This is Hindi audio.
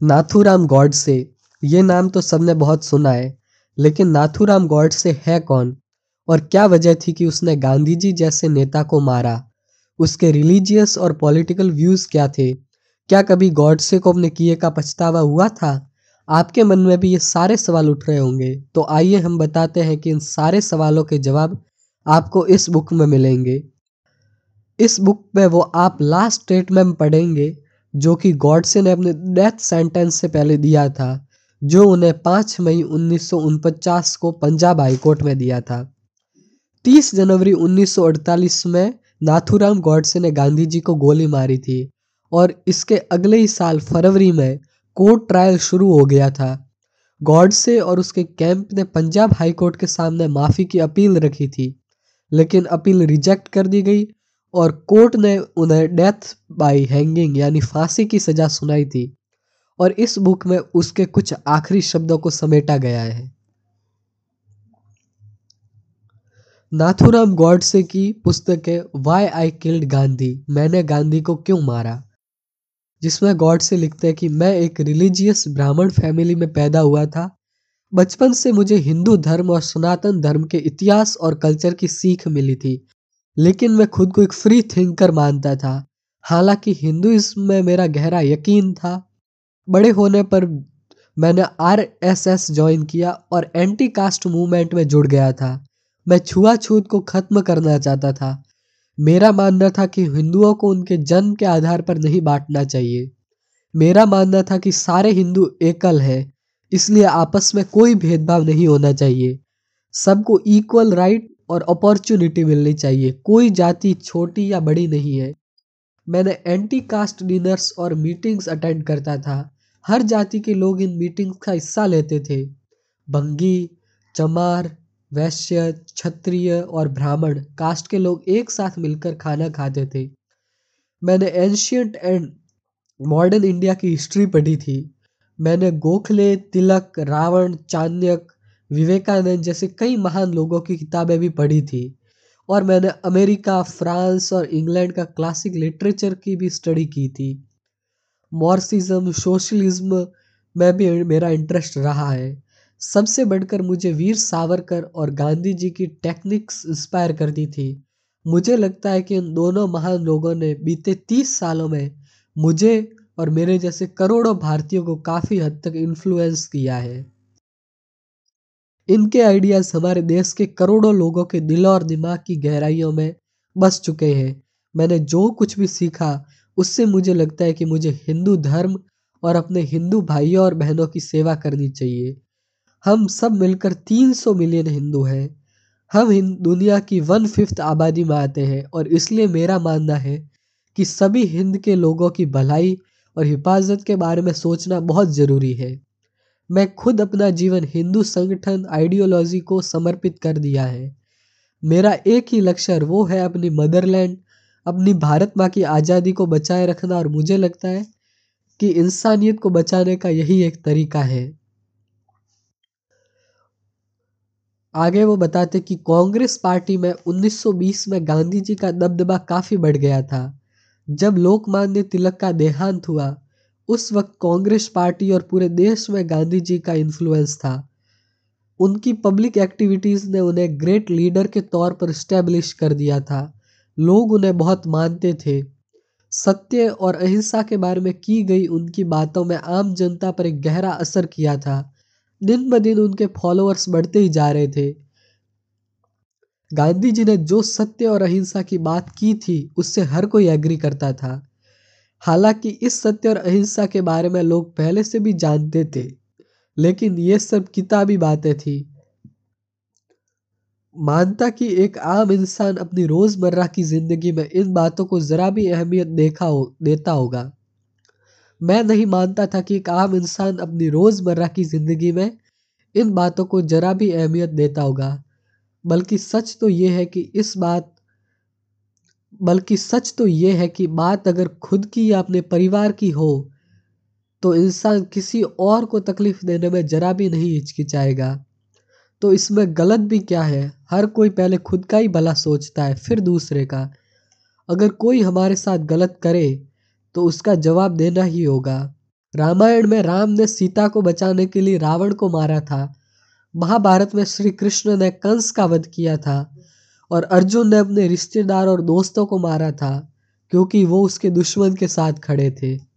नाथूराम गॉडसे ये नाम तो सबने बहुत सुना है, लेकिन नाथूराम गॉडसे है कौन? और क्या वजह थी कि उसने गांधी जी जैसे नेता को मारा? उसके रिलीजियस और पॉलिटिकल व्यूज़ क्या थे? क्या कभी गॉडसे को अपने किए का पछतावा हुआ था? आपके मन में भी ये सारे सवाल उठ रहे होंगे तो आइए हम बताते हैं कि इन सारे सवालों के जवाब आपको इस बुक में मिलेंगे। इस बुक में वो आप लास्ट स्टेटमेंट पढ़ेंगे जो कि गॉडसे ने अपने डेथ सेंटेंस से पहले दिया था, जो उन्हें 5 मई उन्नीस को पंजाब हाईकोर्ट में दिया था। 30 जनवरी 1948 में नाथुराम गॉडसे ने गांधी जी को गोली मारी थी और इसके अगले ही साल फरवरी में कोर्ट ट्रायल शुरू हो गया था। गॉडसे और उसके कैंप ने पंजाब हाईकोर्ट के सामने माफ़ी की अपील रखी थी, लेकिन अपील रिजेक्ट कर दी गई और कोर्ट ने उन्हें डेथ बाय हैंगिंग यानी फांसी की सज़ा सुनाई थी। और इस बुक में उसके कुछ आखिरी शब्दों को समेटा गया है। नाथुराम गॉडसे की पुस्तक है वाई आई किल्ड गांधी मैंने गांधी को क्यों मारा? जिसमें गॉड से लिखते हैं कि मैं एक रिलीजियस ब्राह्मण फैमिली में पैदा हुआ था। बचपन से मुझे हिंदू धर्म और सनातन धर्म के इतिहास और कल्चर की सीख मिली थी। लेकिन मैं खुद को एक फ्री थिंकर मानता था। हालाँकि हिंदुइज्म में मेरा गहरा यकीन था। बड़े होने पर मैंने आर एस एस ज्वाइन किया और एंटी कास्ट मूवमेंट में जुड़ गया था। मैं छुआछूत को ख़त्म करना चाहता था। मेरा मानना था कि हिंदुओं को उनके जन्म के आधार पर नहीं बांटना चाहिए। मेरा मानना था कि सारे हिंदू एकल हैं, इसलिए आपस में कोई भेदभाव नहीं होना चाहिए। सबको इक्वल राइट और अपॉर्चुनिटी मिलनी चाहिए। कोई जाति छोटी या बड़ी नहीं है। मैंने एंटी कास्ट डिनर्स और मीटिंग्स अटेंड करता था। हर जाति के लोग इन मीटिंग्स का हिस्सा लेते थे। बंगी चमार, वैश्य, क्षत्रिय और ब्राह्मण कास्ट के लोग एक साथ मिलकर खाना खाते थे। मैंने एंशियंट एंड मॉडर्न इंडिया की हिस्ट्री पढ़ी थी। मैंने गोखले, तिलक, रावण चाणक्य विवेकानंद जैसे कई महान लोगों की किताबें भी पढ़ी थी। और मैंने अमेरिका, फ्रांस और इंग्लैंड का क्लासिक लिटरेचर की भी स्टडी की थी। मॉर्सिज्म सोशलिज्म में भी मेरा इंटरेस्ट रहा है। सबसे बढ़कर मुझे वीर सावरकर और गांधी जी की टेक्निक्स इंस्पायर करती थी। मुझे लगता है कि इन दोनों महान लोगों ने बीते तीस सालों में मुझे और मेरे जैसे करोड़ों भारतीयों को काफ़ी हद तक इन्फ्लुएंस किया है। इनके आइडियाज़ हमारे देश के करोड़ों लोगों के दिल और दिमाग की गहराइयों में बस चुके हैं। मैंने जो कुछ भी सीखा, उससे मुझे लगता है कि मुझे हिंदू धर्म और अपने हिंदू भाइयों और बहनों की सेवा करनी चाहिए। हम सब मिलकर 300 मिलियन हिंदू हैं। हम हिंद दुनिया की वन फिफ्थ आबादी में आते हैं और इसलिए मेरा मानना है कि सभी हिंद के लोगों की भलाई और हिफाजत के बारे में सोचना बहुत ज़रूरी है। मैं खुद अपना जीवन हिंदू संगठन आइडियोलॉजी को समर्पित कर दिया है। मेरा एक ही लक्ष्य वो है अपनी मदरलैंड, अपनी भारत माँ की आज़ादी को बचाए रखना और मुझे लगता है कि इंसानियत को बचाने का यही एक तरीका है। आगे वो बताते कि कांग्रेस पार्टी में 1920 में गांधी जी का दबदबा काफ़ी बढ़ गया था। जब लोकमान्य तिलक का देहांत हुआ उस वक्त कांग्रेस पार्टी और पूरे देश में गांधी जी का इन्फ्लुएंस था। उनकी पब्लिक एक्टिविटीज़ ने उन्हें ग्रेट लीडर के तौर पर इस्टेब्लिश कर दिया था। लोग उन्हें बहुत मानते थे। सत्य और अहिंसा के बारे में की गई उनकी बातों में आम जनता पर एक गहरा असर किया था। दिन ब दिन उनके फॉलोअर्स बढ़ते ही जा रहे थे। गांधी जी ने जो सत्य और अहिंसा की बात की थी, उससे हर कोई एग्री करता था। हालाँकि इस सत्य और अहिंसा के बारे में लोग पहले से भी जानते थे, लेकिन ये सब किताबी बातें थी। मानता कि एक आम इंसान अपनी रोज़मर्रा की ज़िंदगी में इन बातों को ज़रा भी अहमियत देखा हो, देता होगा। मैं नहीं मानता था कि एक आम इंसान अपनी रोज़मर्रा की ज़िंदगी में इन बातों को ज़रा भी अहमियत देता होगा, बल्कि सच तो ये है कि इस बात बल्कि सच तो ये है कि बात अगर खुद की या अपने परिवार की हो तो इंसान किसी और को तकलीफ़ देने में ज़रा भी नहीं हिचकिचाएगा। तो इसमें गलत भी क्या है? हर कोई पहले खुद का ही भला सोचता है, फिर दूसरे का। अगर कोई हमारे साथ गलत करे तो उसका जवाब देना ही होगा। रामायण में राम ने सीता को बचाने के लिए रावण को मारा था। महाभारत में श्री कृष्ण ने कंस का वध किया था। और अर्जुन ने अपने रिश्तेदार और दोस्तों को मारा था, क्योंकि वो उसके दुश्मन के साथ खड़े थे।